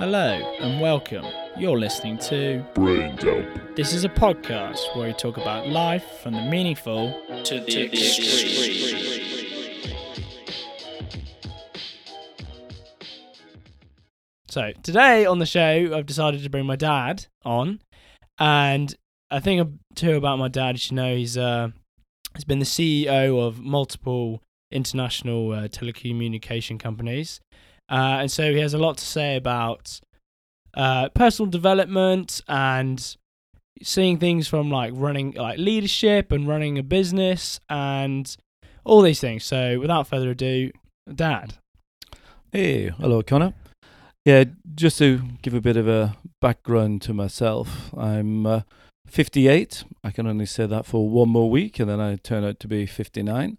Hello and welcome. You're listening to Brain Dump. This is a podcast where we talk about life from the meaningful to the extreme. So today on the show, I've decided to bring my dad on, and I think too about my dad. You should know he's uh, he's been the CEO of multiple international uh, telecommunication companies, uh, and so he has a lot to say about uh, personal development and seeing things from like running like leadership and running a business and all these things. So without further ado, Dad. Hey, hello, Connor. Yeah, just to give a bit of a background to myself, I'm uh, 58. I can only say that for one more week, and then I turn out to be 59.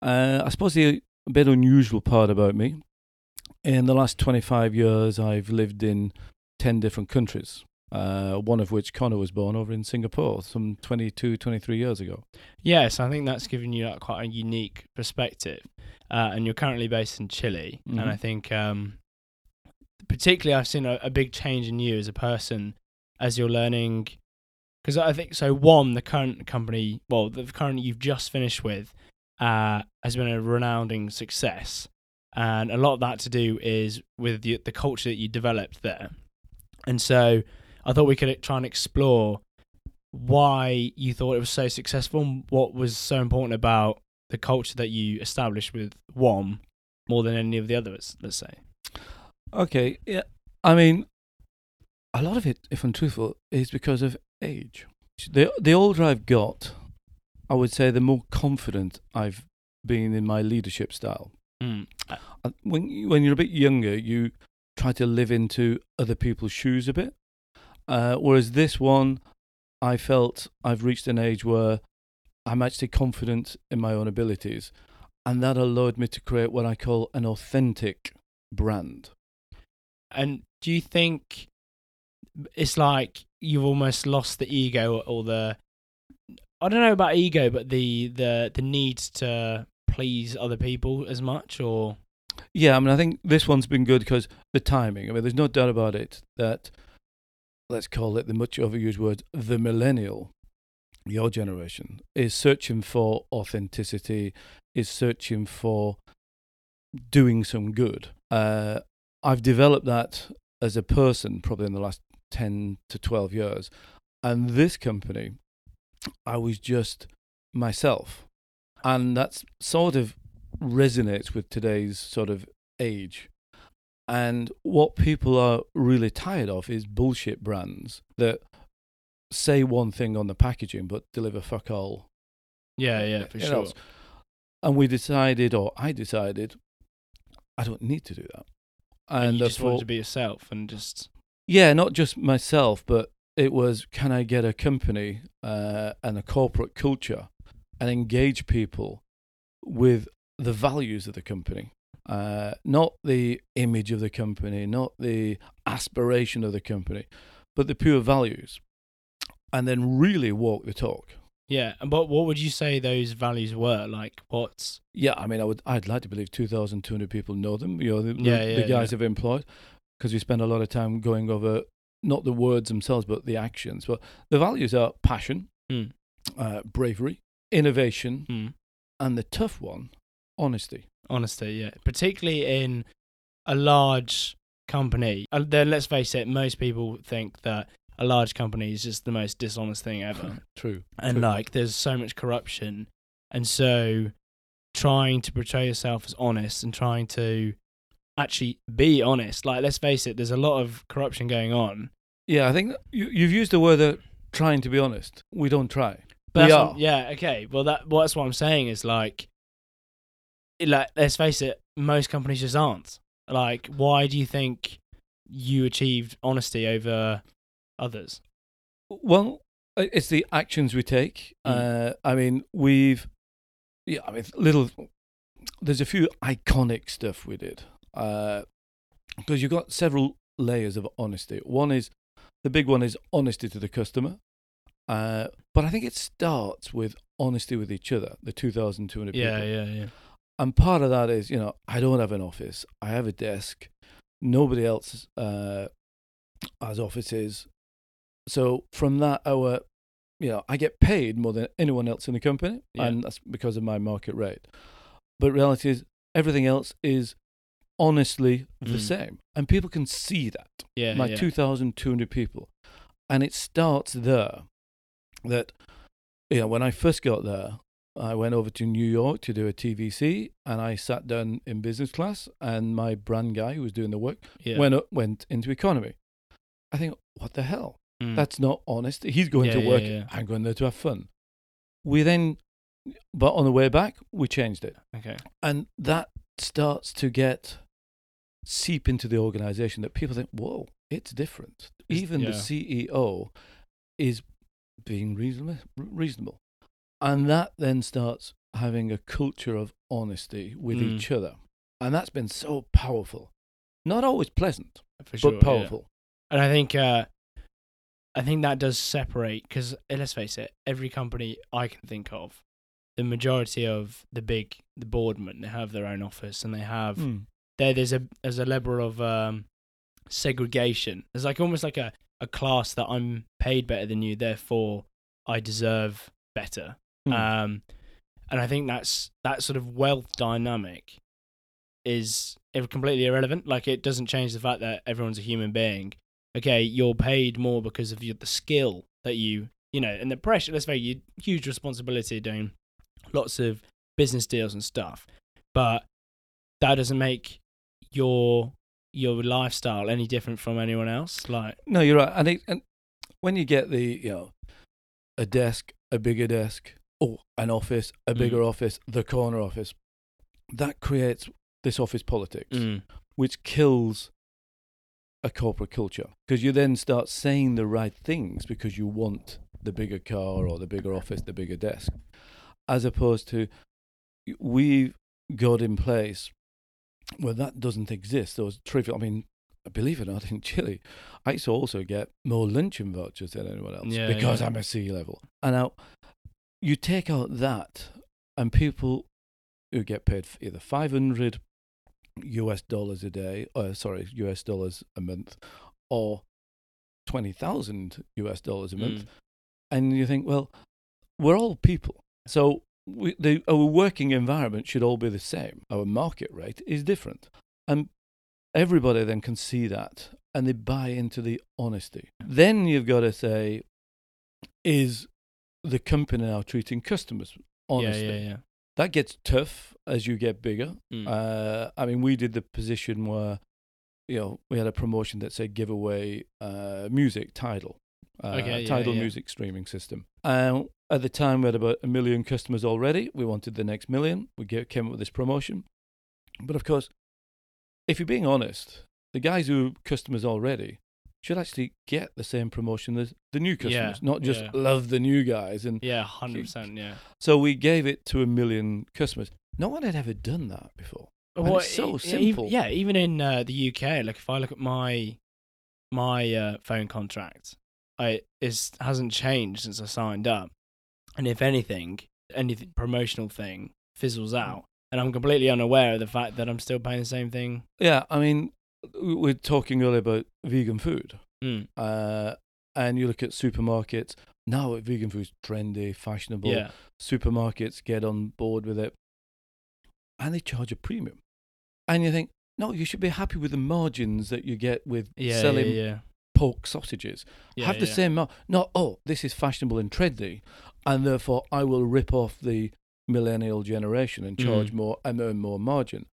Uh, I suppose the a bit unusual part about me, in the last 25 years, I've lived in 10 different countries. Uh, one of which Connor was born over in Singapore some 22, 23 years ago. Yes, I think that's given you like, quite a unique perspective. Uh, and you're currently based in Chile, Mhm. and I think um, particularly I've seen a, a big change in you as a person as you're learning. Because I think so. One, the current company, well, the current you've just finished with, uh, has been a renowned success, and a lot of that to do is with the, the culture that you developed there. And so, I thought we could try and explore why you thought it was so successful and what was so important about the culture that you established with WOM more than any of the others, let's say. Okay, yeah. I mean, a lot of it, if I'm truthful, is because of age. The the older I've got, I would say the more confident I've been in my leadership style. Mm. Uh, When when you're a bit younger, you try to live into other people's shoes a bit. Uh, whereas this one, I felt I've reached an age where I'm actually confident in my own abilities, and that allowed me to create what I call an authentic brand. And do you think it's like you've almost lost the ego or the I don't know about ego, but the the the need to please other people as much or Yeah, I mean, I think this one's been good because the timing. I mean, there's no doubt about it that, let's call it the much overused word, the millennial, your generation, is searching for authenticity, is searching for doing some good. Uh, I've developed that as a person probably in the last 10 to 12 years. And this company, I was just myself. And that's sort of resonates with today's sort of age. And what people are really tired of is bullshit brands that say one thing on the packaging but deliver fuck all. yeah, yeah, for sure. know. And we decided, or I decided, I don't need to do that. And, And you just wanted to be yourself and just yeah, not just myself, but it was can I get a company uh, and a corporate culture and engage people with the values of the company, uh, not the image of the company, not the aspiration of the company, but the pure values, and then really walk the talk. yeah. But what would you say those values were? Like what's Yeah, I mean, I would, I'd like to believe 2,200 people know them. You know, the, the- Yeah, yeah, the guys yeah. have employed because we spend a lot of time going over not the words themselves, but the actions. But the values are passion, Mm. uh, bravery, innovation, mm, and the tough one, honesty. honesty, yeah. Particularly in a large company. And then let's face it, most people think that a large company is just the most dishonest thing ever. True. and True. like there's so much corruption and so trying to portray yourself as honest and trying to actually be honest like let's face it there's a lot of corruption going on Yeah, I think you, you've used the word uh, trying to be honest. We don't try. But we are. what- yeah okay well that well, that's what i'm saying is like like let's face it most companies just aren't like why do you think you achieved honesty over others Well, it's the actions we take. Mm. Uh, I mean, we've, yeah, I mean, little, there's a few iconic stuff we did. Because you've got several layers of honesty. One is, the big one is honesty to the customer. Uh, but I think it starts with honesty with each other, the 2,200 yeah people. yeah yeah yeah. And part of that is, you know, I don't have an office. I have a desk. Nobody else uh, has offices. So from that, our you know, I get paid more than anyone else in the company, Yeah. and that's because of my market rate. But reality is, everything else is honestly the Mm. same, and people can see that. Yeah, my yeah. 2,200 people, and it starts there. That you know, when I first got there, I went over to New York to do a TVC, and I sat down in business class, and my brand guy who was doing the work yeah. went up, went into economy. I think, what the hell? Mm. That's not honest. He's going Yeah, to work. yeah. I'm going there to have fun. We then, but on the way back, we changed it, okay. and that starts to get seep into the organization that people think, whoa, it's different. Even the. CEO is being reasonable, reasonable, and that then starts having a culture of honesty with Mm. each other, and that's been so powerful. Not always pleasant, For sure, but yeah. powerful. And I think uh, I think that does separate because let's face it, every company I can think of, the majority of the big the boardmen they have their own office and they have Mm. there. There's a there's a level of um, segregation. There's like almost like a a class that I'm paid better than you, therefore I deserve better. Mm. Um, and I think that's that sort of wealth dynamic is completely irrelevant. Like it doesn't change the fact that everyone's a human being. Okay, you're paid more because of your, the skill that you you know, and the pressure. Let's say you huge responsibility doing lots of business deals and stuff, but that doesn't make your your lifestyle any different from anyone else. Like, No, you're right. And, it, and when you get the, you know, a desk, a bigger desk, oh, an office, a bigger Mm. office, the corner office, that creates this office politics, mm, which kills a corporate culture because you then start saying the right things because you want the bigger car or the bigger office, the bigger desk, as opposed to we've got in place where that doesn't exist. Those trivial, I mean, believe it or not, in Chile, I used to also get more luncheon vouchers than anyone else Yeah, because yeah. I'm a C level. And now you take out that, and people who get paid either 500 US dollars a day, uh, sorry, US dollars a month, or 20,000 US dollars a month. mm, And you think, well, we're all people. So we, the, our working environment should all be the same. Our market rate is different. And everybody then can see that and they buy into the honesty. Then you've got to say, is the company now treating customers honestly? yeah, yeah, yeah. That gets tough as you get bigger. Mm. Uh, I mean, we did the position where, you know, we had a promotion that said give away uh, music, Tidal, uh, Okay, yeah. music streaming system. Uh, at the time, we had about a million customers already. We wanted the next million. We came up with this promotion. But of course, if you're being honest, the guys who are customers already should actually get the same promotion as the new Yeah, customers, not just yeah. love the new guys. And Yeah, hundred percent. Yeah. so we gave it to a million customers. No one had ever done that before. And it's so e- simple. yeah, even in uh, the UK, like if I look at my my uh, phone contract, I is hasn't changed since I signed up, and if anything, any promotional thing fizzles out, and I'm completely unaware of the fact that I'm still paying the same thing. Yeah, I mean, we we're talking earlier about vegan food, Mm. uh, and you look at supermarkets now. Vegan food's trendy, fashionable. Yeah, Supermarkets get on board with it, and they charge a premium. And you think, no, you should be happy with the margins that you get with yeah, selling yeah, yeah. pork sausages. Have the same, mar- not oh, this is fashionable and trendy, and therefore I will rip off the millennial generation and charge Mm. more and earn more margin.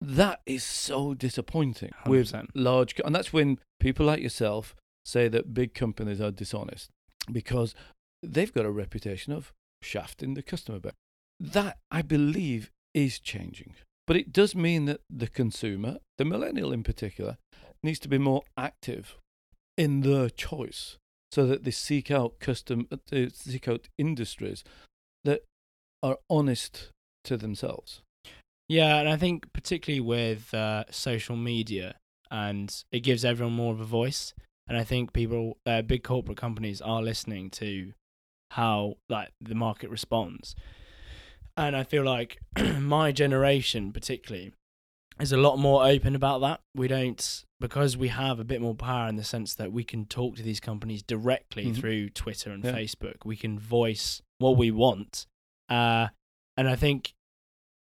That is so disappointing with 100%. large, and that's when people like yourself say that big companies are dishonest because they've got a reputation of shafting the customer back. That I believe is changing, but it does mean that the consumer, the millennial in particular, needs to be more active in their choice so that they seek out custom, uh, they seek out industries that are honest to themselves. Yeah, and I think particularly with uh, social media, and it gives everyone more of a voice. And I think people, uh, big corporate companies, are listening to how like the market responds. And I feel like my generation, particularly, is a lot more open about that. We don't because we have a bit more power in the sense that we can talk to these companies directly Mhm. through Twitter and Yeah. Facebook. We can voice what we want, uh, and I think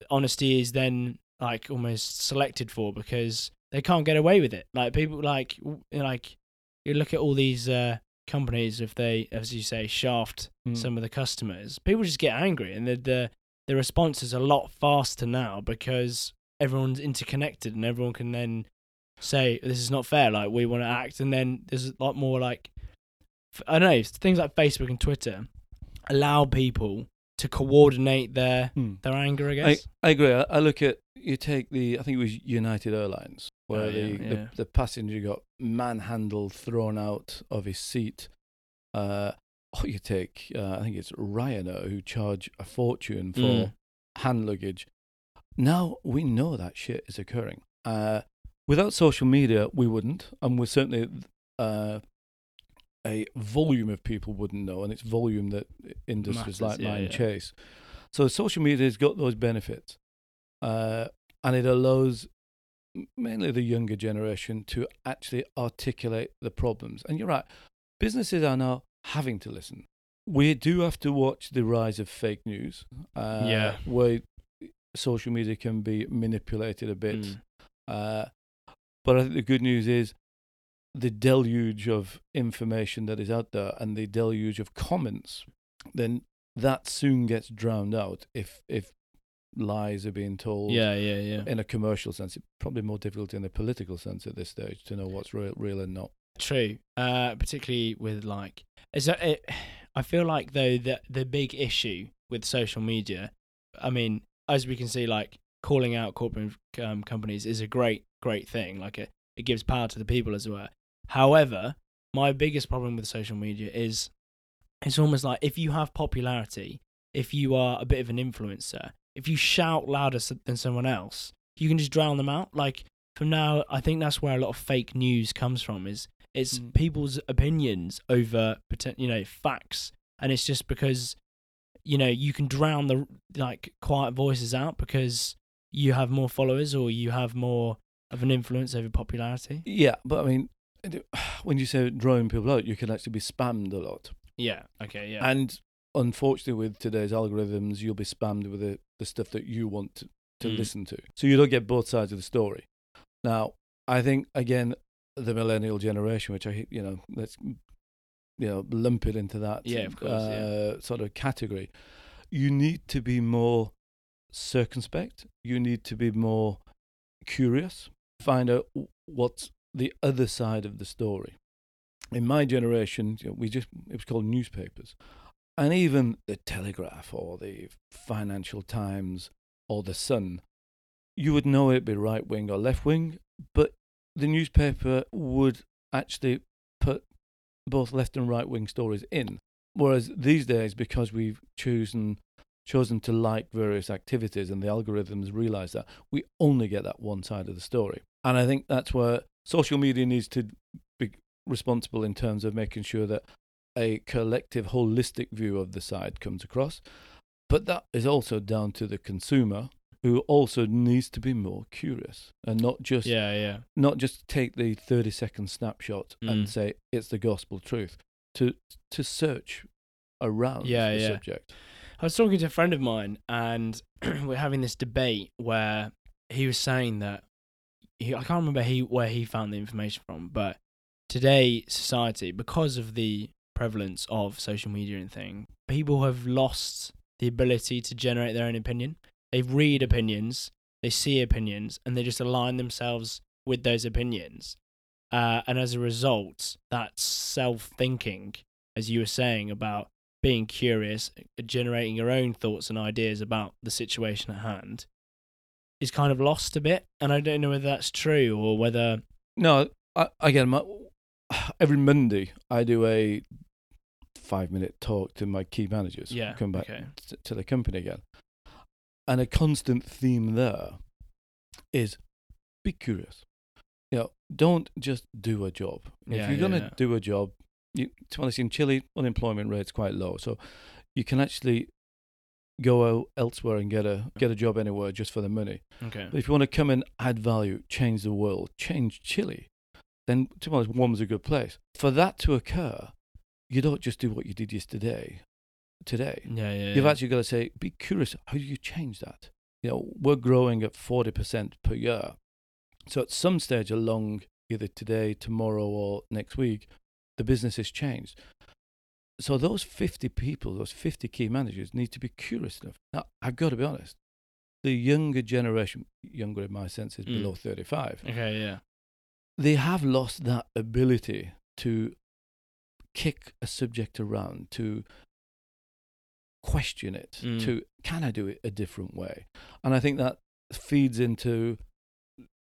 honesty is then like almost selected for because they can't get away with it. Like people like like you look at all these uh, companies if they, as you say, shaft Mm. some of the customers, people just get angry, and the the the response is a lot faster now because everyone's interconnected and everyone can then say this is not fair. Like we want to act, and then there's a lot more like I don't know things like Facebook and Twitter allow people to coordinate their Mm. their anger. I I, guess. I agree. I, I look at you take the I think it was United Airlines where Oh, yeah, the, yeah. the the passenger got manhandled, thrown out of his seat. Uh, or you take uh, I think it's Ryanair who charge a fortune for Mm. hand luggage. Now we know that shit is occurring. Uh, without social media, we wouldn't, and we're certainly uh, a volume of people wouldn't know, and it's volume that industries Matters, like yeah, mine yeah. chase. So social media has got those benefits, uh, and it allows mainly the younger generation to actually articulate the problems. And you're right, businesses are now having to listen. We do have to watch the rise of fake news, uh, Yeah. where social media can be manipulated a bit. Mm. Uh, but I think the good news is the deluge of information that is out there and the deluge of comments, then that soon gets drowned out if if lies are being told Yeah, yeah, yeah. in a commercial sense. It's probably more difficult in a political sense at this stage to know what's real, real and not. True. Uh, particularly with like, is that it? I feel like though that the big issue with social media, I mean, as we can see, like calling out corporate um, companies is a great, great thing. Like it, it gives power to the people as well. However, my biggest problem with social media is it's almost like if you have popularity, if you are a bit of an influencer, if you shout louder than someone else, you can just drown them out. Like from now, I think that's where a lot of fake news comes from. Is it's Mm. people's opinions over you know facts, and it's just because you know you can drown the like quiet voices out because you have more followers or you have more of an influence over popularity. Yeah, but I mean, when you say drawing people out, you can actually be spammed a lot. Yeah. Okay. Yeah. And unfortunately, with today's algorithms, you'll be spammed with the, the stuff that you want to, to Mm. listen to. So you don't get both sides of the story. Now, I think, again, the millennial generation, which I, you know, let's, you know, lump it into that Yeah, of course, uh, sort of category. You need to be more circumspect. You need to be more curious. Find out what's the other side of the story. In my generation, you know, we just it was called newspapers, and even the Telegraph or the Financial Times or the Sun, you would know it'd be right wing or left wing, but the newspaper would actually put both left and right wing stories in. Whereas these days, because we've chosen chosen to like various activities and the algorithms realize that we only get that one side of the story. And I think that's where social media needs to be responsible in terms of making sure that a collective, holistic view of the side comes across. But that is also down to the consumer who also needs to be more curious and not just yeah. Yeah. not just take the 30 second snapshot Mm. and say it's the gospel truth to to search around Yeah, the yeah. subject I was talking to a friend of mine, and we're having this debate where he was saying that he, I can't remember he where he found the information from, but today society, because of the prevalence of social media and thing, people have lost the ability to generate their own opinion. They read opinions, they see opinions, and they just align themselves with those opinions. Uh, and as a result, that self thinking, as you were saying about being curious, generating your own thoughts and ideas about the situation at hand, is kind of lost a bit. And I don't know whether that's true or whether. no I, again my, every monday i do a five minute talk to my key managers Yeah. come back Okay. t- to the company again and a constant theme there is be curious you know don't just do a job Yeah, if you're yeah, going to yeah. do a job you to be honest in chile unemployment rate's quite low so you can actually go out elsewhere and get a get a job anywhere just for the money. Okay. But if you want to come and add value, change the world, change Chile, then to be honest, WOM's a good place. For that to occur, you don't just do what you did yesterday. Today, Yeah, yeah. you've yeah. actually got to say, be curious. How do you change that? You know, we're growing at forty percent per year. So at some stage along, either today, tomorrow, or next week, the business has changed. So those 50 people, those 50 key managers need to be curious enough. Now, I've got to be honest, the younger generation, younger in my sense is Mm. below 35, Okay, yeah. they have lost that ability to kick a subject around, to question it, Mm. to can I do it a different way? And I think that feeds into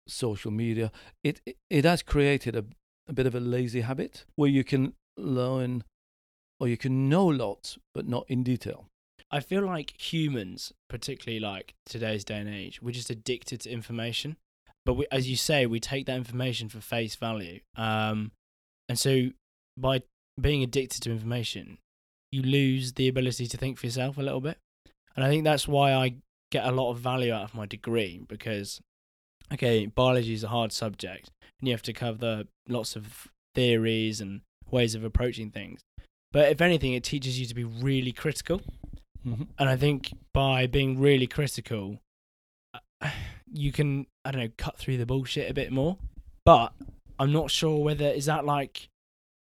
social media. It it, it has created a, a bit of a lazy habit where you can learn or you can know lots but not in detail. I feel like humans, particularly like today's day and age, we're just addicted to information. But we, as you say, we take that information for face value. Um, and so by being addicted to information, you lose the ability to think for yourself a little bit. And I think that's why I get a lot of value out of my degree because, okay, biology is a hard subject and you have to cover lots of theories and ways of approaching things. But if anything, it teaches you to be really critical. Mm-hmm. And I think by being really critical, uh, you can I don't know cut through the bullshit a bit more. But I'm not sure whether is that like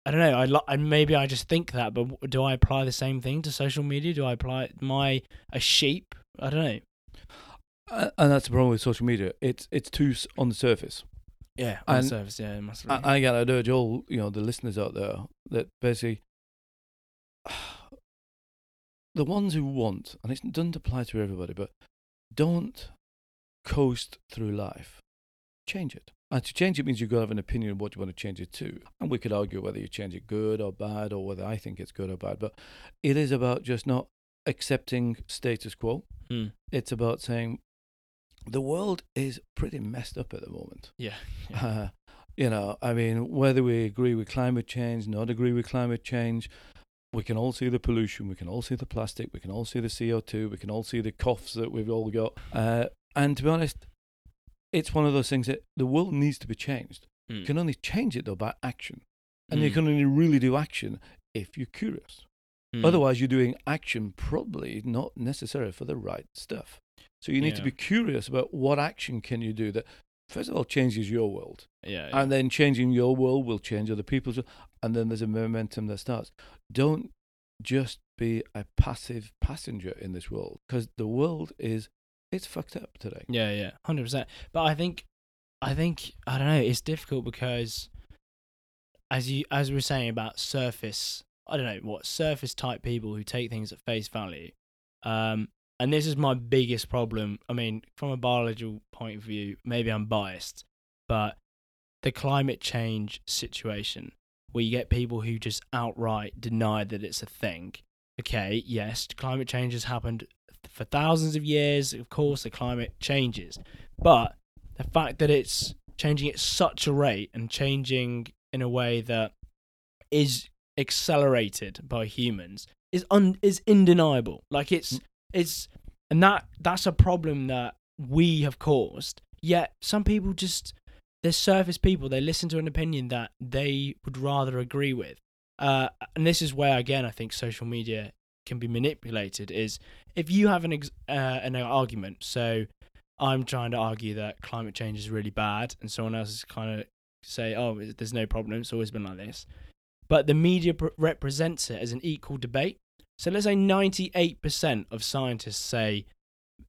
I don't know. I, lo- I maybe I just think that, but do I apply the same thing to social media? Do I apply my, I a sheep? I don't know. Uh, and that's the problem with social media. It's it's too on the surface. Yeah, on And the surface, yeah, it must be. I, I again, I'd urge all you know the listeners out there that basically the ones who want, and it doesn't apply to everybody, but don't coast through life. Change it. And to change it means you've got to have an opinion of what you want to change it to. And we could argue whether you change it good or bad, or whether I think it's good or bad. But it is about just not accepting status quo. Hmm. It's about saying the world is pretty messed up at the moment. yeah, Uh, you know, I mean, whether we agree with climate change, not agree with climate change, we can all see the pollution, we can all see the plastic, we can all see the CO2, we can all see the coughs that we've all got. Uh, and to be honest, it's one of those things that the world needs to be changed. Hmm. You can only change it though by action. And you Hmm. can only really do action if you're curious. Hmm. Otherwise, you're doing action probably not necessarily for the right stuff. So you need to be curious about what action can you do that, first of all, changes your world. yeah, yeah. And then changing your world will change other people's. And then there's a momentum that starts. Don't just be a passive passenger in this world because the world is, it's fucked up today. Yeah, yeah, hundred percent. But I think, I think I don't know. It's difficult because, as you as we were saying about surface, I don't know what surface type people who take things at face value. Um, and this is my biggest problem. I mean, from a biological point of view, maybe I'm biased, but the climate change situation where you get people who just outright deny that it's a thing. Okay, yes, climate change has happened for thousands of years. Of course, the climate changes, but the fact that it's changing at such a rate and changing in a way that is accelerated by humans is un is undeniable. Like it's it's and that that's a problem that we have caused. Yet some people just they're surface people. They listen to an opinion that they would rather agree with. Uh, and this is where again I think social media can be manipulated. Is if you have an ex- uh, an argument, so I'm trying to argue that climate change is really bad, and someone else is kind of say, "Oh, there's no problem. It's always been like this." But the media pr- represents it as an equal debate. So let's say 98% of scientists say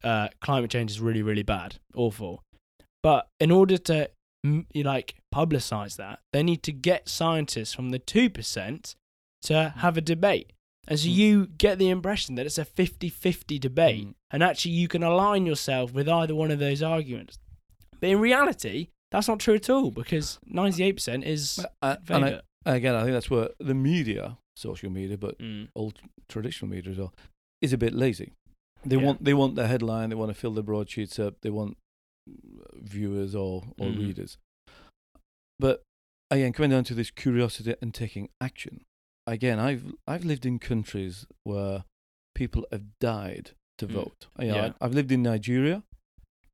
uh, climate change is really, really bad, awful. But in order to like publicize that, they need to get scientists from the 2% to have a debate. And so Mm. you get the impression that it's a 50 50 debate, Mm. and actually you can align yourself with either one of those arguments. But in reality, that's not true at all because 98% is Uh, and I, again, I think that's where the media, social media, but Mm. old traditional media as well, is a bit lazy. They Yeah. want they want the headline, they want to fill the broadsheets up, they want viewers or or Mhm. readers. But again, coming down to this curiosity and taking action. Again, I've I've lived in countries where people have died to Mm. vote. You know, Yeah. I, I've lived in Nigeria,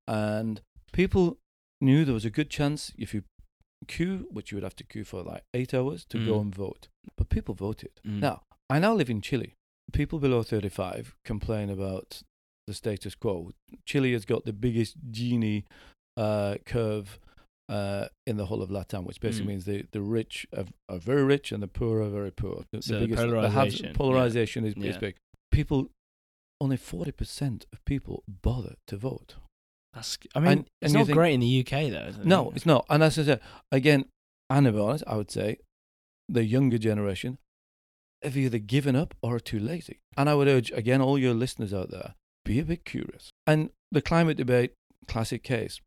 and people knew there was a good chance if you queue, which you would have to queue for like eight hours to go Mm. and vote. But people voted. Mm. Now, I now live in Chile. People below 35 complain about the status quo. Chile has got the biggest Gini uh, curve uh, in the whole of Latam, which basically Mm. means the, the rich are, are very rich and the poor are very poor. The, So the the polarization, yeah. polarization is, is Yeah. big. People, only 40% of people bother to vote. That's, I mean, And- it's and not think- great in the UK though. Is it? No, it's not. And as I said, again, and to be honest, I would say the younger generation have either given up or are too lazy. And I would urge, again, all your listeners out there, be a bit curious. And the climate debate, classic case.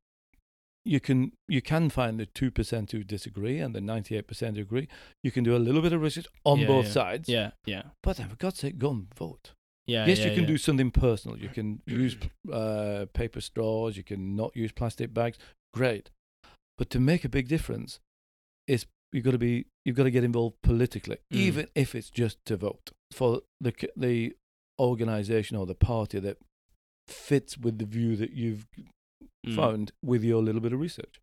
You can you can find the two percent who disagree and the ninety eight percent who agree. You can do a little bit of research on Yeah, both yeah. sides. Yeah, yeah, But then for God's sake, go and vote. yeah. yes, yeah, you can do something personal. You can use uh, paper straws. You can not use plastic bags. Great, but to make a big difference, is you've got to be you've got to get involved politically, Mm. even if it's just to vote for the the organisation or the party that fits with the view that you've Mm. found with your little bit of research.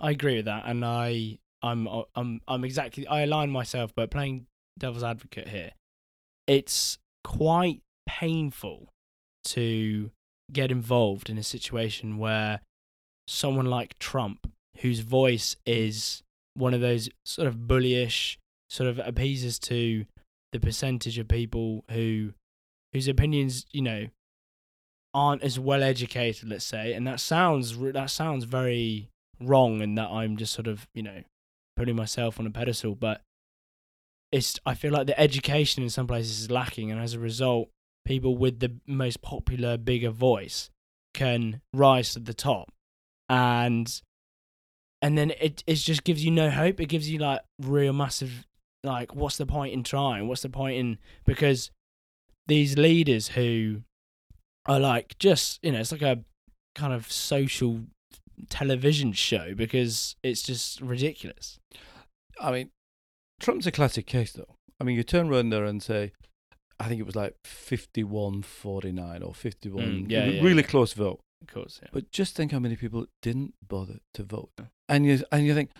I agree with that, and I, I'm, I'm, I'm exactly. I align myself, but playing devil's advocate here, it's quite painful to get involved in a situation where someone like Trump, whose voice is one of those sort of bullyish, sort of appeases to the percentage of people who, whose opinions, you know, aren't as well educated, let's say, and that sounds that sounds very wrong, and that I'm just sort of you know putting myself on a pedestal, but it's I feel like the education in some places is lacking, and as a result, people with the most popular, bigger voice can rise to the top, and and then it it just gives you no hope. It gives you like real massive like what's the point in trying? What's the point in because these leaders who are like just you know it's like a kind of social television show because it's just ridiculous. I mean, Trump's a classic case, though. I mean, you turn around there and say, I think it was like 51 49 or 51, Mm, yeah, yeah, really yeah. close vote. Of course, yeah. But just think how many people didn't bother to vote. And you, and you think,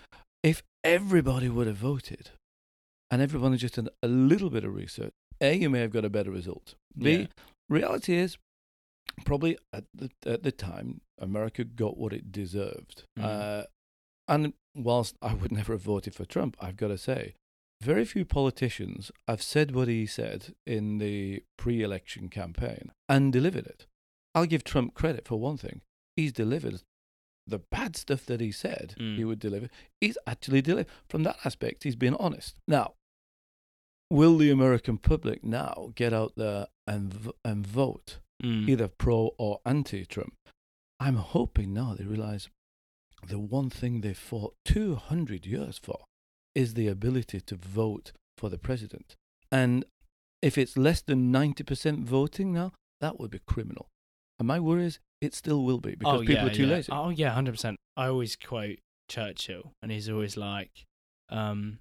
if everybody would have voted and everyone had just done a little bit of research, A, you may have got a better result. B, reality is, probably at the, at the time, America got what it deserved. Mm. Uh, and whilst I would never have voted for Trump, I've got to say, very few politicians have said what he said in the pre election campaign and delivered it. I'll give Trump credit for one thing. He's delivered the bad stuff that he said he Mm. would deliver. He's actually delivered. From that aspect, he's been honest. Now, will the American public now get out there and, and vote Mm. either pro or anti Trump. I'm hoping now they realize the one thing they fought 200 years for is the ability to vote for the president. And if it's less than 90% voting now, that would be criminal. And my worry is it still will be because oh, people yeah, are too yeah. lazy. Oh yeah, hundred percent. I always quote Churchill, and he's always like, um,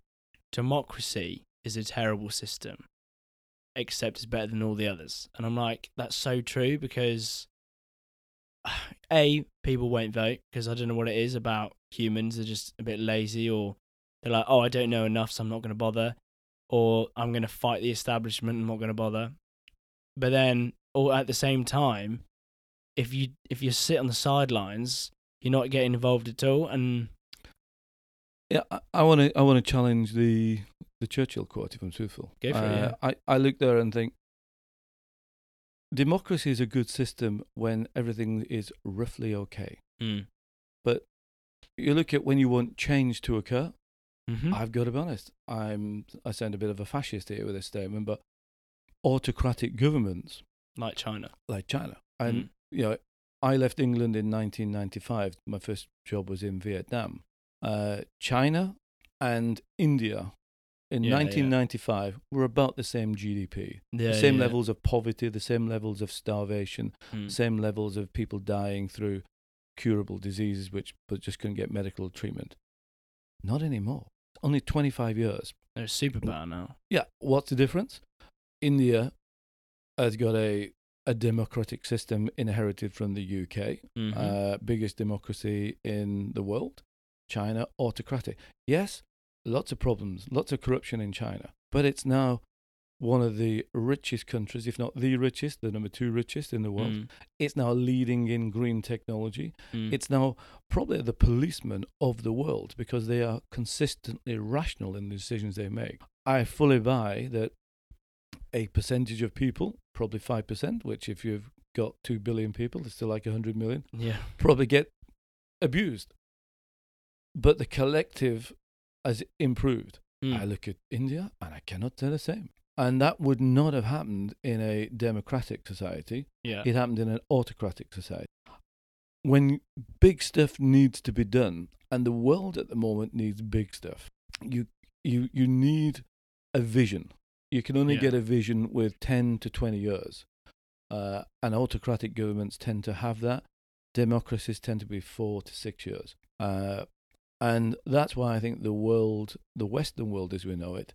"Democracy is a terrible system, except it's better than all the others." And I'm like, that's so true because a people won't vote because I don't know what it is about humans. They're just a bit lazy, or they're like, "Oh, I don't know enough, so I'm not going to bother," or "I'm going to fight the establishment. I'm not going to bother." But then, or at the same time, if you if you sit on the sidelines, you're not getting involved at all. And Yeah, I want to. I want to challenge the the Churchill quote. If I'm truthful, Go for it, yeah. I I look there and think democracy is a good system when everything is roughly okay. mm. You look at when you want change to occur. hmm I've got to be honest. I'm. I sound a bit of a fascist here with this statement, but autocratic governments like China. like China, and Mm. you know, I left England in 1995. My first job was in Vietnam. Uh, China and India in Yeah, yeah. 1995 were about the same GDP, Yeah, the same yeah, levels of poverty, the same levels of starvation, Mm. same levels of people dying through curable diseases, which but just couldn't get medical treatment. Not anymore. Only 25 years. They're superpower now. Yeah. What's the difference? India has got a a democratic system inherited from the UK, Mhm. uh, biggest democracy in the world. China, autocratic. Yes, lots of problems, lots of corruption in China, but it's now one of the richest countries, if not the richest, the number two richest in the world. Mm, It's now leading in green technology. mm. It's now probably the policeman of the world because they are consistently rational in the decisions they make. I fully buy that a percentage of people, probably 5%, which if you've got 2 billion people, it's still like 100 million, yeah. probably get abused. But the collective has improved. Mm. I look at India and I cannot say the same. And that would not have happened in a democratic society. yeah. It happened in an autocratic society. When big stuff needs to be done, and the world at the moment needs big stuff, you you you need a vision. You can only Yeah. get a vision with ten to twenty years, uh, and autocratic governments tend to have that. Democracies tend to be four to six years, uh, and that's why I think the world, the Western world as we know it,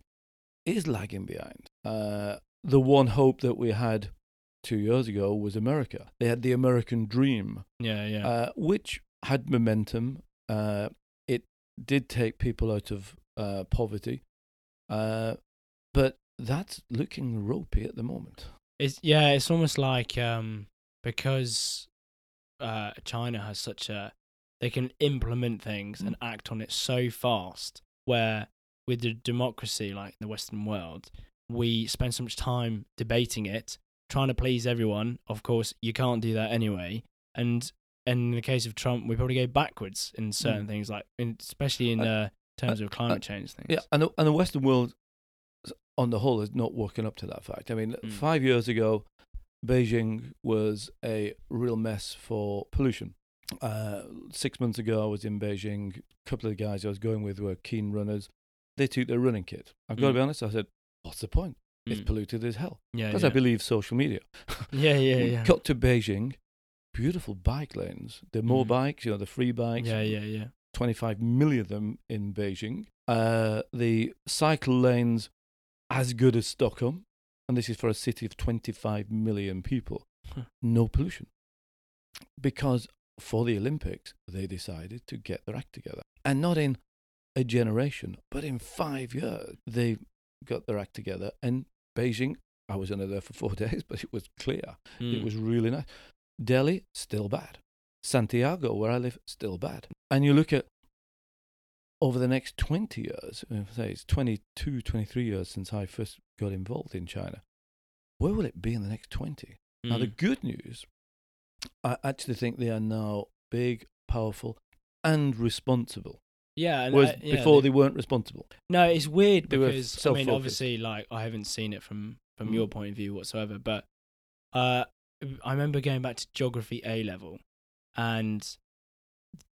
is lagging behind. Uh, the one hope that we had two years ago was America. They had the American dream, yeah. Yeah. uh, which had momentum. Uh, it did take people out of uh, poverty, uh, but that's looking ropey at the moment. It's yeah, it's almost like um because uh China has such a they can implement things and act on it so fast where with the democracy like in the western world we spend so much time debating it trying to please everyone of course you can't do that anyway and and in the case of Trump we probably go backwards in certain Mm. things like in, especially in Uh, uh, terms uh, of climate change things Yeah, and the, and the Western world, on the whole, is not working up to that fact. I mean, Mm. five years ago, Beijing was a real mess for pollution. Uh, six months ago, I was in Beijing. A couple of the guys I was going with were keen runners. They took their running kit. I've got to Mm. be honest. I said, "What's the point? It's Mm. polluted as hell." yeah Because yeah. I believe social media. yeah yeah yeah Got to Beijing, beautiful bike lanes. The more Mhm. bikes, you know, the free bikes. yeah yeah yeah 25 million of them in Beijing. Uh, the cycle lanes as good as Stockholm, and this is for a city of 25 million people. Huh. No pollution. Because for the Olympics, they decided to get their act together. And not in a generation, but in five years, they got their act together. And Beijing, I was only there for four days, but it was clear. It Mm. was really nice. Delhi, still bad. Santiago, where I live, still bad. And you look at over the next 20 years, uh, say it's 22, 23 years since I first got involved in China, where will it be in the next 20? Now, the Mm. good news, I actually think they are now big, powerful, and responsible. yeah and, Whereas uh, yeah, before they- they weren't responsible. No, it's weird They because I mean, obviously, like I haven't seen it from from Mm. your point of view whatsoever, but uh, I remember going back to geography A level and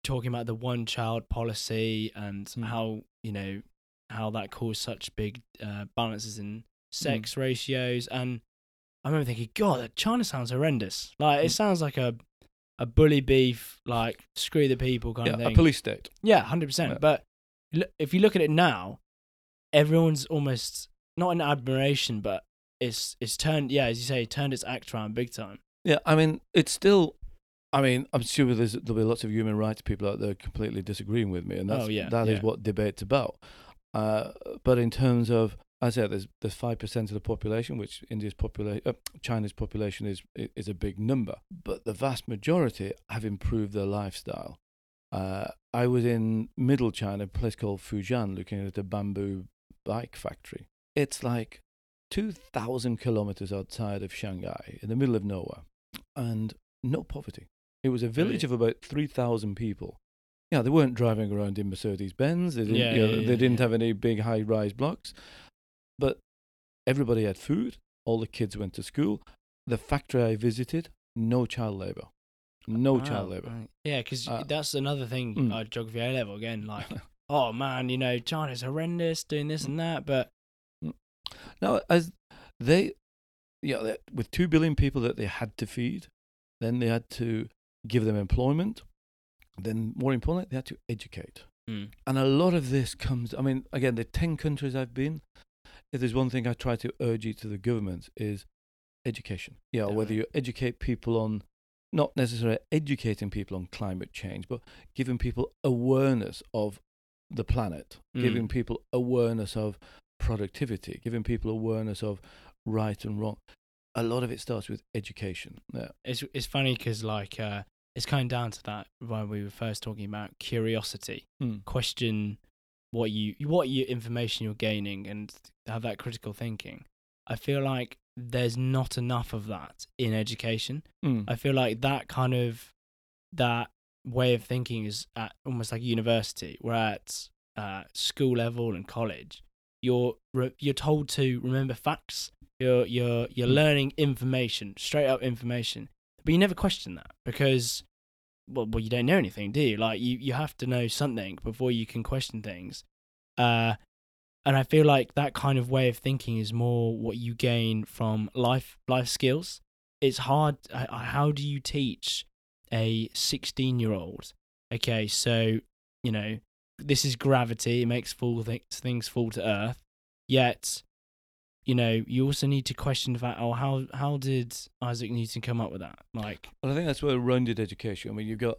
talking about the one child policy and Mm. how you know how that caused such big uh, balances in Mm. sex ratios, and I remember thinking, God, China sounds horrendous. Like it Mm. sounds like a a bully beef, like screw the people kind Yeah, of a police state. Yeah, hundred percent. Yeah. But if you look at it now, everyone's almost not in admiration, but it's it's turned. Yeah, as you say, turned its act around big time. Yeah, I mean, it's still. I mean, I'm sure there's there'll be lots of human rights people out there completely disagreeing with me, and that's Oh, yeah, that is yeah. what debate's about. Uh, but in terms of, I said, there's there's five percent of the population, which India's population, uh, China's population is is a big number, but the vast majority have improved their lifestyle. Uh, I was in Middle China, a place called Fujian, looking at a bamboo bike factory. It's like two thousand kilometers outside of Shanghai, in the middle of nowhere, and no poverty. It was a village Really? of about 3,000 people. Yeah, they weren't driving around in Mercedes Benz. They didn't, Yeah, you know, yeah, they didn't yeah. have any big high rise blocks. But everybody had food. All the kids went to school. The factory I visited, no child labor. No child labor. right. Yeah, because Uh, that's another thing. mm. Uh, geography A level again, like, oh man, you know, China's horrendous, doing this and that, but Now, as they, yeah, they- with two billion people that they had to feed, then they had to give them employment. Then, more importantly, they had to educate. mm, And a lot of this comes, I mean, again, the 10 countries I've been, if there's one thing I try to urge you to the government is education. Yeah, whether you educate people on, not necessarily educating people on climate change, but giving people awareness of the planet, giving Mm. people awareness of productivity, giving people awareness of right and wrong. A lot of it starts with education. Yeah. it's it's funny because like uh, it's coming down to that when we were first talking about curiosity, Mm. question what you what you information you're gaining and have that critical thinking. I feel like there's not enough of that in education. Mm. I feel like that kind of that way of thinking is at almost like university, where at uh, school level and college, you're re- you're told to remember facts. You're you're you're Mm. learning information, straight up information, but you never question that because well, well, you don't know anything, do you? Like you you have to know something before you can question things. Uh, and I feel like that kind of way of thinking is more what you gain from life life skills. It's hard. How do you teach a 16 year old? Okay, so you know this is gravity. It makes fall th- things fall to earth. Yet, you know, you also need to question the fact. Oh, how how did Isaac Newton come up with that? Like, Well, I think that's where rounded education. I mean, you've got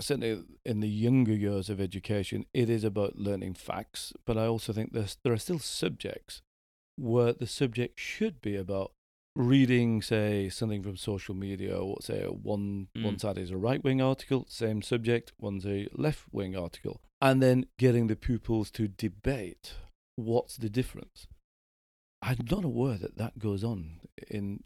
certainly in the younger years of education, it is about learning facts. But I also think there's there are still subjects where the subject should be about reading, say, something from social media, or say one one Mm. side is a right wing article, same subject, one's a left wing article, and then getting the pupils to debate what's the difference. I'm not aware that that goes on in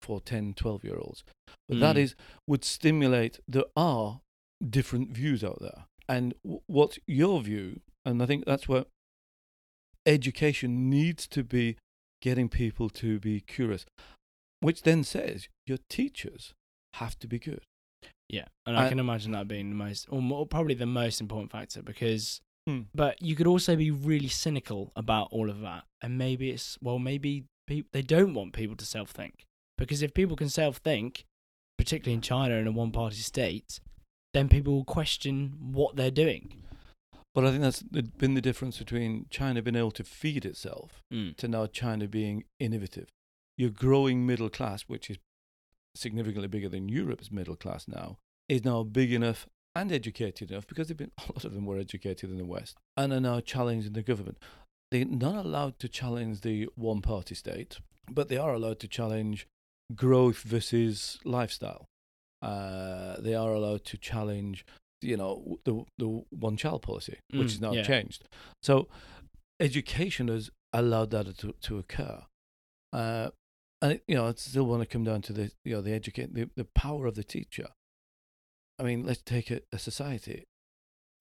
for 10, 12 year olds. But that Mm. is would stimulate. There are different views out there, and w- what's your view? And I think that's where education needs to be getting people to be curious, which then says your teachers have to be good. Yeah, and I I- can imagine that being the most, or more, probably the most important factor because. Hmm. But you could also be really cynical about all of that, and maybe it's well, maybe peop they don't want people to self think because if people can self think, particularly in China in a one party state, then people will question what they're doing. But I think that's been the difference between China being able to feed itself Mm. to now China being innovative. Your growing middle class, which is significantly bigger than Europe's middle class now, is now big enough and educated enough because they've been a lot of them were educated in the West and are now challenging the government. They're not allowed to challenge the one party state, but they are allowed to challenge growth versus lifestyle. Uh, they are allowed to challenge, you know, the the one child policy, which Mm, is now yeah. changed. So, education has allowed that to to occur, uh, and it, you know, I still want to come down to the you know the educate the, the power of the teacher. I mean, let's take a, a society.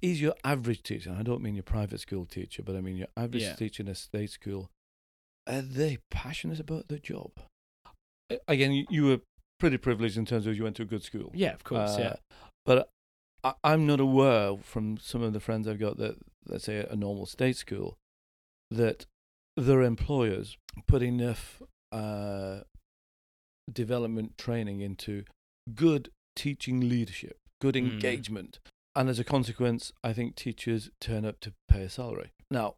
Is your average teacher? and I don't mean your private school teacher, but I mean your average Yeah. teacher in a state school. Are they passionate about their job? A- Again, you, you were pretty privileged in terms of you went to a good school. Yeah, of course. yeah. Uh, But I, I'm not aware from some of the friends I've got that, let's say, a normal state school, that their employers put enough uh, development training into good teaching leadership, good Mm. engagement. And as a consequence, I think teachers turn up to pay a salary. Now,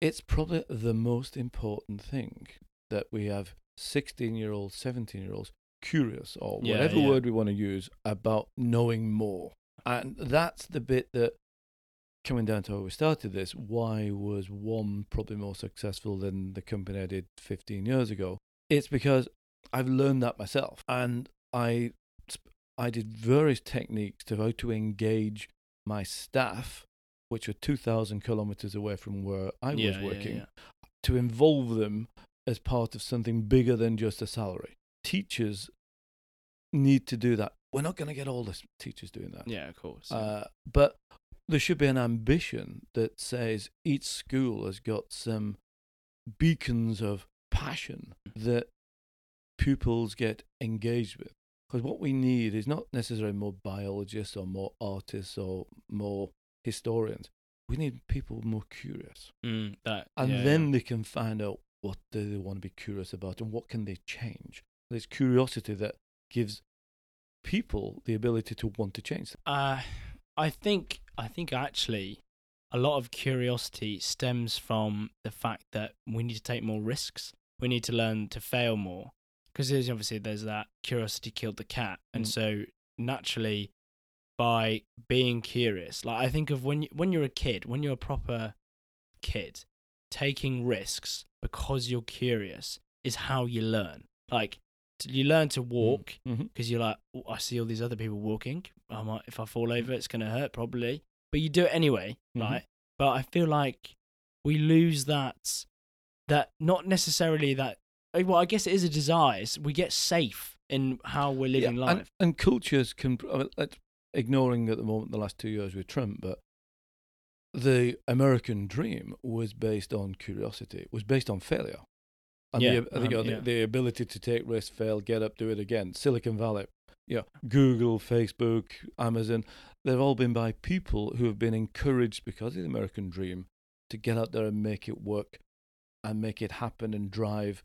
it's probably the most important thing that we have 16 year olds, 17 year olds curious or Yeah, whatever yeah. word we want to use about knowing more. And that's the bit that, coming down to how we started this, why was one probably more successful than the company I did 15 years ago? It's because I've learned that myself. And I, I did various techniques to how to engage my staff, which were 2,000 kilometers away from where I yeah, was working yeah. to involve them as part of something bigger than just a salary. Teachers need to do that. We're not going to get all the teachers doing that. Yeah, of course. Uh, but there should be an ambition that says each school has got some beacons of passion that pupils get engaged with. Because what we need is not necessarily more biologists or more artists or more historians. We need people more curious Mm, that, and yeah, then yeah. they can find out what do they want to be curious about and what can they change there's curiosity that gives people the ability to want to change Uh, I think I think actually a lot of curiosity stems from the fact that we need to take more risks. we need to learn to fail more because there's obviously there's that curiosity killed the cat, and Mm. so naturally, by being curious, like I think of when you, when you're a kid, when you're a proper kid, taking risks because you're curious is how you learn. Like you learn to walk Mm-hmm. because you're like, oh, I see all these other people walking. I might, if I fall over, it's gonna hurt probably. But you do it anyway, Mhm. right? But I feel like we lose that, that not necessarily that. Eh, Well, I guess it is a desire. It's- we get safe in how we're living and, life. and cultures can, I mean, ignoring at the moment the last two years with Trump, but the American dream was based on curiosity, was based on failure. And Yeah, the, you know, um, the, the ability to take risks, fail, get up, do it again. Silicon Valley, yeah, Google, Facebook, Amazon, they've all been by people who have been encouraged because of the American dream to get out there and make it work and make it happen and drive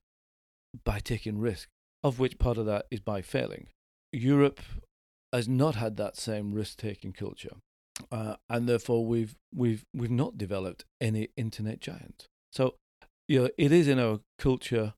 by taking risk, of which part of that is by failing. Europe has not had that same risk-taking culture, uh, and therefore we've we've we've not developed any internet giant. So, you know, it is in our culture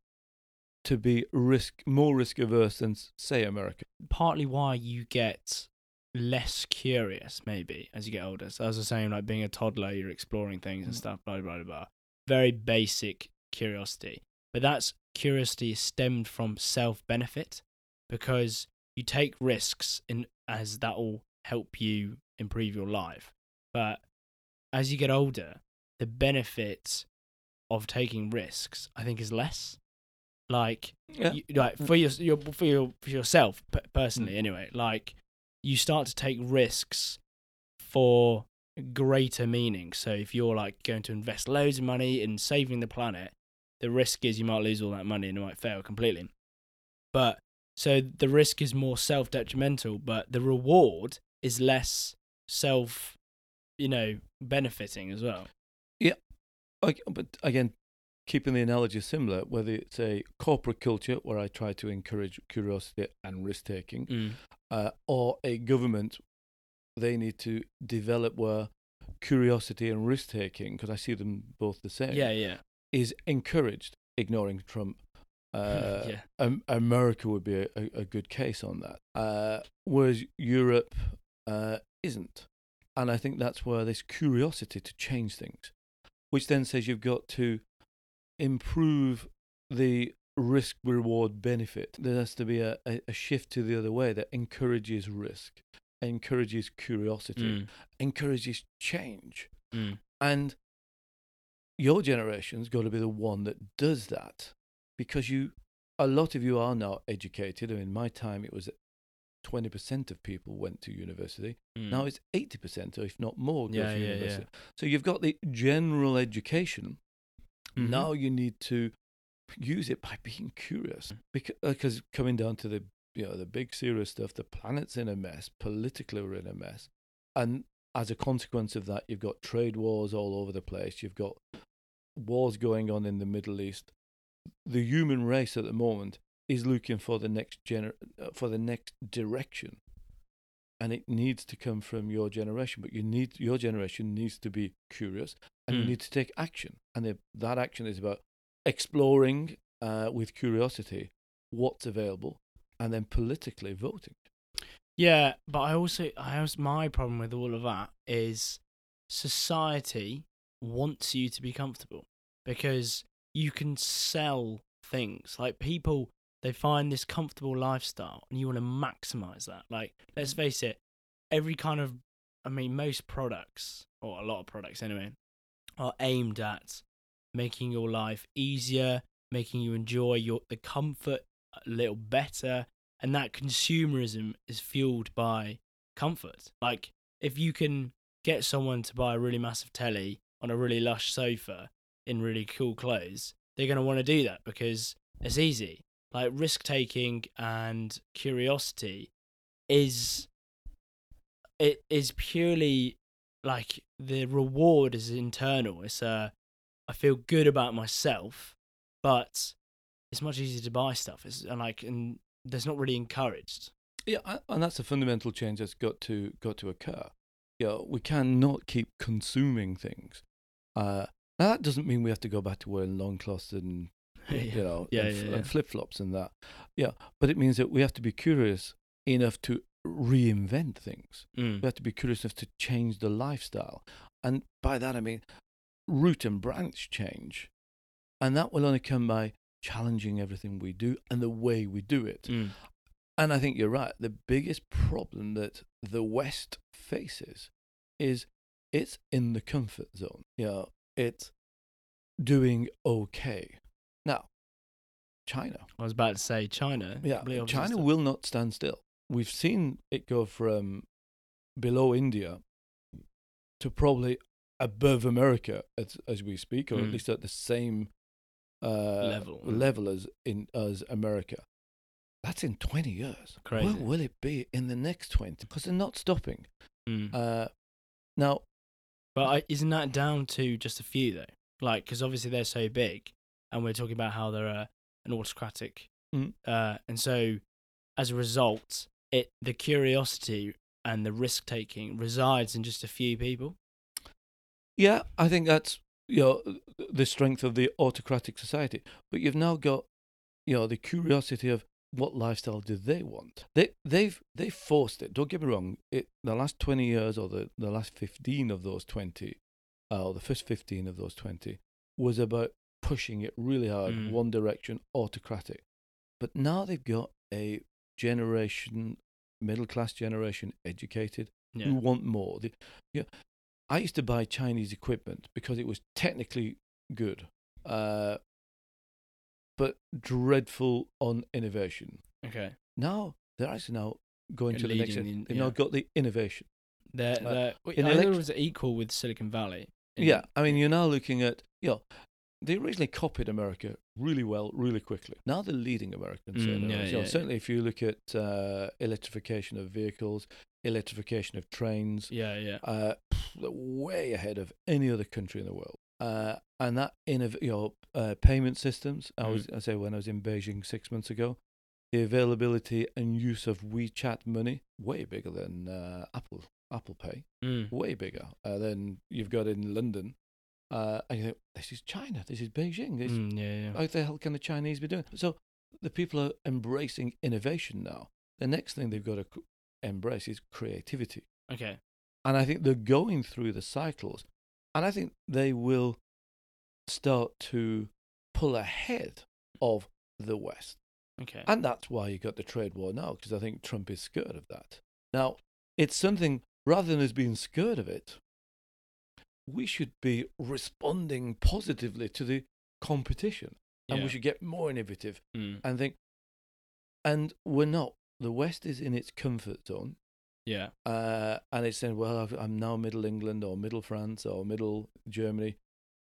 to be risk more risk averse than say America. Partly why you get less curious, maybe as you get older. So as I was saying, like being a toddler, you're exploring things and Mm. stuff. Blah blah blah. blah. Very basic curiosity, but that's curiosity stemmed from self benefit because you take risks in as that will help you improve your life. But as you get older, the benefit of taking risks, I think, is less. Like, Yeah, you, like for your, your for your for yourself personally, Mm. anyway. Like, you start to take risks for greater meaning. So if you're like going to invest loads of money in saving the planet, the risk is you might lose all that money and it might fail completely. But so the risk is more self detrimental, but the reward is less self, you know, benefiting as well. Like, but again, keeping the analogy similar, whether it's a corporate culture where I try to encourage curiosity and risk taking, Mm. uh, or a government, they need to develop where curiosity and risk taking, because I see them both the same, Yeah, yeah, is encouraged, ignoring Trump. Uh, yeah. um, America would be a, a, a good case on that, uh, whereas Europe uh, isn't. And I think that's where this curiosity to change things, which then says you've got to improve the risk reward benefit. There has to be a, a, a shift to the other way that encourages risk, encourages curiosity, Mm, encourages change. mm. And your generation's got to be the one that does that because you, a lot of you are now educated. I mean, in my time it was 20% of people went to university. Mm. Now it's 80% or if not more go Yeah, to yeah, university. yeah. So you've got the general education. Mhm. Now you need to use it by being curious because, because coming down to the you know the big serious stuff, the planet's in a mess, politically we're in a mess, and as a consequence of that, you've got trade wars all over the place. You've got wars going on in the Middle East. The human race at the moment is looking for the next gener- uh, for the next direction, and it needs to come from your generation. But you need your generation needs to be curious, and you Mm. need to take action. And if that action is about exploring uh, with curiosity what's available, and then politically voting. Yeah, but I also, I also, my problem with all of that is society wants you to be comfortable because you can sell things. Like people, they find this comfortable lifestyle and you want to maximize that. Like, let's mm-hmm. face it, every kind of, I mean, most products, or a lot of products anyway, are aimed at making your life easier, making you enjoy your the comfort a little better, and that consumerism is fueled by comfort. Like if you can get someone to buy a really massive telly on a really lush sofa in really cool clothes, they're going to want to do that because it's easy. Like risk taking and curiosity is it is purely like the reward is internal. It's uh I feel good about myself, but it's much easier to buy stuff. It's and like and that's not really encouraged. Yeah, and that's a fundamental change that's got to got to occur. You know, we cannot keep consuming things. Uh, now that doesn't mean we have to go back to wearing long cloths and you know, Yeah, and, yeah, yeah. and flip flops and that. Yeah, but it means that we have to be curious enough to reinvent things. Mm. We have to be curious enough to change the lifestyle, and by that I mean root and branch change, and that will only come by challenging everything we do and the way we do it. Mm. And I think you're right. The biggest problem that the West faces is it's in the comfort zone. You know, it's doing okay. Now, China, I was about to say China. yeah, China will not stand still. We've seen it go from below India to probably above America as as we speak, or at Mm. least at the same uh, Level. level as in as America. That's in twenty years. Crazy. Where will it be in the next twenty? Because they're not stopping. Mm. Uh, now, But I, isn't that down to just a few though? Like, because obviously they're so big, and we're talking about how they're uh, an autocratic, Mm. uh, and so as a result, it the curiosity and the risk taking resides in just a few people. yeah, I think that's you know the strength of the autocratic society. But you've now got you know the curiosity of what lifestyle do they want? They they've they forced it. Don't get me wrong. It the last twenty years or the the last fifteen of those twenty, uh, or the first fifteen of those twenty was about pushing it really hard, Mm. one direction, autocratic. But now they've got a generation, middle class generation, educated, Yeah. who want more. The, yeah, I used to buy Chinese equipment because it was technically good, uh, but dreadful on innovation. Okay. Now they're actually now going They're to the next. in- They've yeah. now got the innovation. They're, Uh, they're, wait, in I elect- was equal with Silicon Valley. Yeah, I mean you're now looking at you know. They originally copied America really well, really quickly. Now they're leading America Mm, yeah. You know, yeah, certainly, if you look at uh, electrification of vehicles, electrification of trains, Yeah, yeah. uh, way ahead of any other country in the world. Uh, and that innov- your uh, payment systems. I was I say when I was in Beijing six months ago, the availability and use of WeChat money way bigger than uh, Apple Apple Pay, Mm. way bigger uh, than you've got in London. Uh, and you think this is China, this is Beijing. This, Mm, yeah, yeah. How the hell can the Chinese be doing? So the people are embracing innovation now. The next thing they've got to c- embrace is creativity. Okay. And I think they're going through the cycles. And I think they will start to pull ahead of the West. Okay. And that's why you got the trade war now, because I think Trump is scared of that. Now, it's something, rather than us being scared of it, we should be responding positively to the competition. And Yeah. we should get more innovative Mm. and think, and we're not. The West is in its comfort zone. Yeah. Uh, and it's saying, well, I've, I'm now middle England or middle France or middle Germany.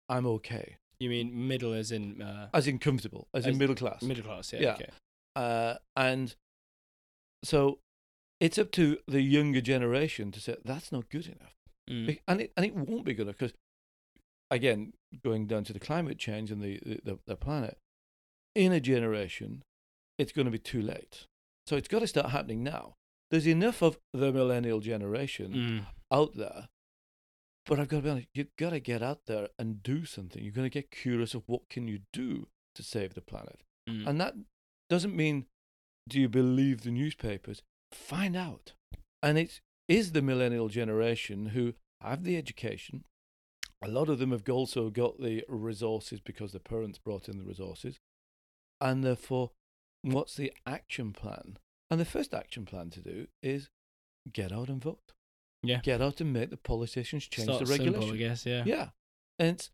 I'm okay. You mean middle as in uh, As in comfortable, as, in middle class. middle class? Yeah. Yeah. Okay. Uh, and so it's up to the younger generation to say, that's not good enough. Mm. And, it, and it won't be good enough because, again, going down to the climate change and the, the, the planet, in a generation, it's going to be too late. So it's got to start happening now. There's enough of the millennial generation Mm. out there. But I've got to be honest, you've got to get out there and do something. You've got to get curious of what can you do to save the planet. Mm. And that doesn't mean do you believe the newspapers? Find out. And it is the millennial generation who have the education. A lot of them have also got the resources because their parents brought in the resources. And therefore, what's the action plan? And the first action plan to do is get out and vote. Yeah. Get out and make the politicians change Start the simple. I guess. Yeah. Yeah, and it's,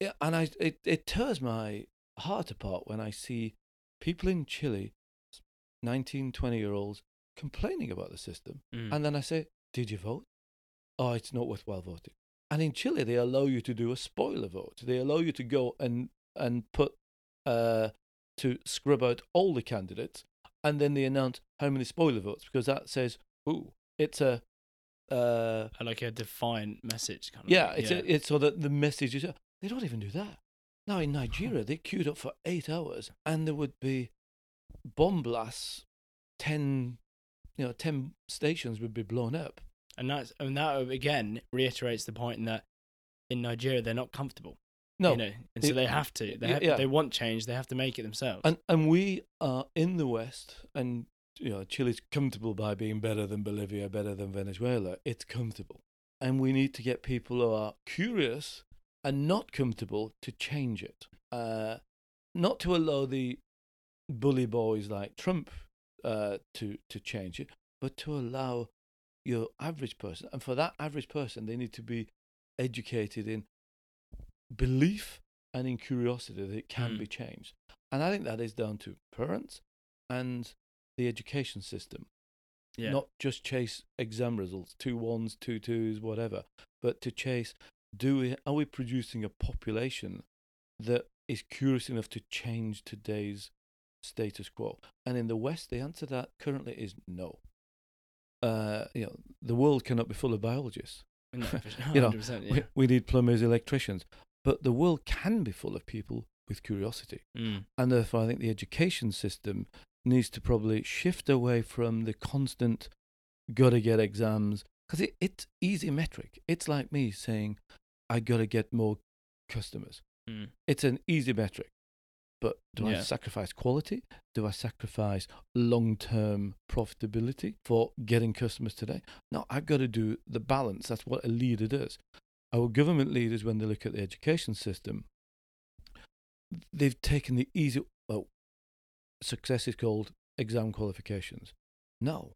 yeah, and I it, it tears my heart apart when I see people in Chile, 19, 20 year olds, complaining about the system, Mm. and then I say, "Did you vote? Oh, it's not worthwhile voting." And in Chile, they allow you to do a spoiler vote. They allow you to go and and put uh to scrub out all the candidates, and then they announce how many spoiler votes because that says, "Ooh, it's a." Uh, like a defiant message kind of. yeah, it's A, it's so that the message is. They don't even do that. Now in Nigeria, they queued up for eight hours, and there would be bomb blasts. Ten, you know, ten stations would be blown up. and that's and that again reiterates the point that in Nigeria they're not comfortable. No, you know, and so it- they have to. They have, yeah. they want change. They have to make it themselves. and and we are in the West, and you know, Chile's comfortable by being better than Bolivia, better than Venezuela. It's comfortable, and we need to get people who are curious and not comfortable to change it. Uh, not to allow the bully boys like Trump uh, to to change it, but to allow your average person, and for that average person, they need to be educated in belief and in curiosity that it can Mm. be changed. And I think that is down to parents and the education system. yeah. Not just chase exam results, two ones, two twos, whatever, but to chase do we are we producing a population that is curious enough to change today's status quo? And in the West, the answer to that currently is no. Uh, you know, the world cannot be full of biologists. No, you know, yeah. We, we need plumbers, electricians, but the world can be full of people with curiosity. Mm. And therefore, I think the education system needs to probably shift away from the constant got to get exams because it, it's easy metric. It's like me saying, I got to get more customers. Mm. It's an easy metric. But do I sacrifice quality? Do I sacrifice long term profitability for getting customers today? No, I've got to do the balance. That's what a leader does. Our government leaders, when they look at the education system, they've taken the easy. Well, success is called exam qualifications. No,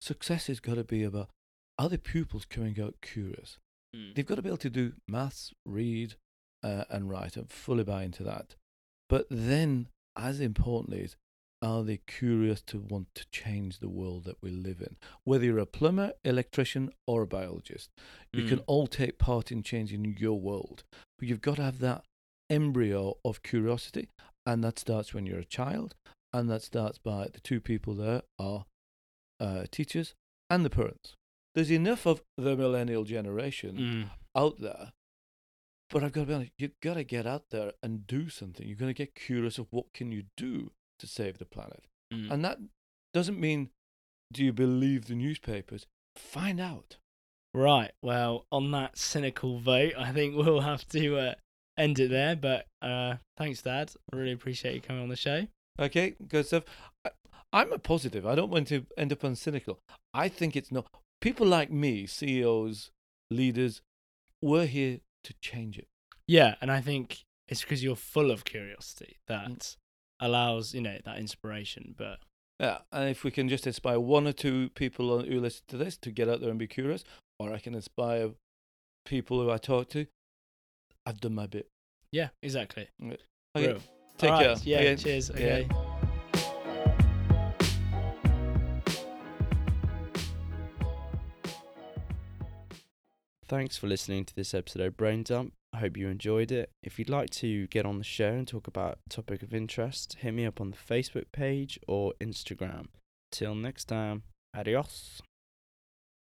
success has got to be about are the pupils coming out curious? Mm. They've got to be able to do maths, read, uh, and write. I'm fully buy into that. But then, as importantly, is are they curious to want to change the world that we live in? Whether you're a plumber, electrician, or a biologist, you can Mm. all take part in changing your world. But you've got to have that embryo of curiosity, and that starts when you're a child, and that starts by the two people there are uh, teachers and the parents. There's enough of the millennial generation Mm. out there. But I've got to be honest, you've got to get out there and do something. You've got to get curious of what can you do to save the planet. Mm. And that doesn't mean do you believe the newspapers? Find out. Right. Well, on that cynical vote, I think we'll have to uh, end it there. But uh, thanks, Dad. I really appreciate you coming on the show. Okay, good stuff. I, I'm a positive. I don't want to end up on cynical. I think it's not. People like me, CEOs, leaders, we're here to change it. Yeah, and I think it's because you're full of curiosity that Mm. Allows you know that inspiration. But Yeah, and if we can just inspire one or two people who listen to this to get out there and be curious, or I can inspire people who I talk to, I've done my bit. yeah, exactly. Okay, Real. take All care. Yeah. Okay. Cheers. Yeah. Okay. Thanks for listening to this episode of Brain Dump. I hope you enjoyed it. If you'd like to get on the show and talk about a topic of interest, hit me up on the Facebook page or Instagram. Till next time, adios.